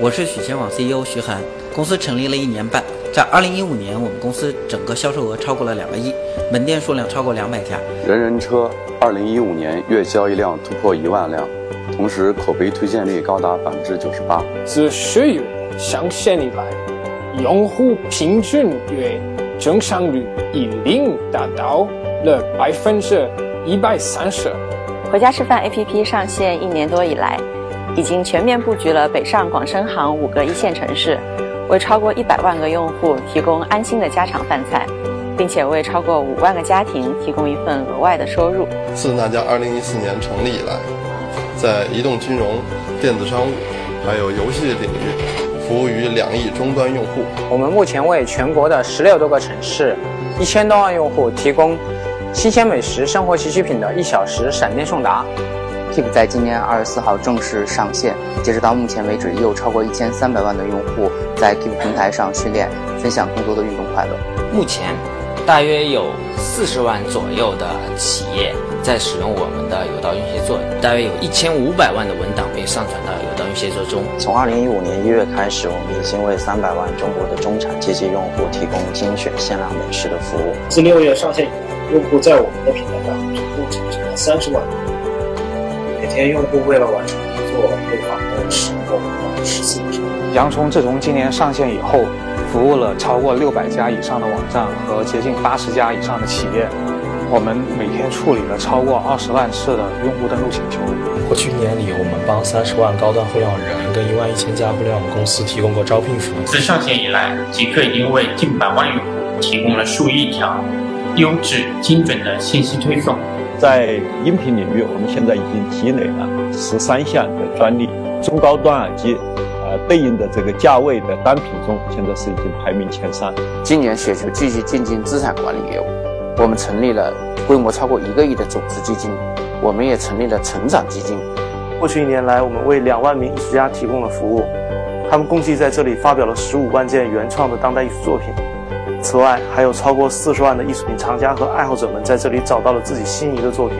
我是许前网 CEO 徐涵。公司成立了一年半，在2015年，我们公司整个销售额超过了两个亿，门店数量超过两百家。人人车2015年月交易量突破一万辆，同时口碑推荐率高达百分之九十八。自十月上线以来，用户平均月增长率已经达到了百分之一百三十。回家吃饭 APP 上线一年多以来，已经全面布局了北上广深杭五个一线城市。为超过一百万个用户提供安心的家常饭菜，并且为超过五万个家庭提供一份额外的收入。自那家二零一四年成立以来，在移动金融、电子商务，还有游戏领域，服务于两亿终端用户。我们目前为全国的十六多个城市、一千多万用户提供新鲜美食、生活必需品的一小时闪电送达。Keep 在今年二十四号正式上线，截止到目前为止，已有超过一千三百万的用户在 Keep 平台上训练，分享更多的运动快乐。目前，大约有四十万左右的企业在使用我们的有道运协作，大约有一千五百万的文档被上传到有道运协作中。从二零一五年一月开始，我们已经为三百万中国的中产阶级用户提供精选限量美食的服务。自六月上线以来，用户在我们的平台上总共产生了三十万。每天用户为了完成一座会访问十个到十四个城洋葱自从今年上线以后，服务了超过六百家以上的网站和接近八十家以上的企业。我们每天处理了超过二十万次的用户登录请求。过去一年里，我们帮三十万高端互联网人跟一万一千家互联网公司提供过招聘服务。自上线以来，极客已经为近百万用户提供了数亿条优质精准的信息推送。在音频领域，我们现在已经积累了十三项的专利。中高端耳机，呃，对应的这个价位的单品中，现在是已经排名前三。今年雪球继续进军资产管理业务，我们成立了规模超过一个亿的种子基金，我们也成立了成长基金。过去一年来，我们为两万名艺术家提供了服务，他们共计在这里发表了十五万件原创的当代艺术作品。此外，还有超过四十万的艺术品藏家和爱好者们在这里找到了自己心仪的作品。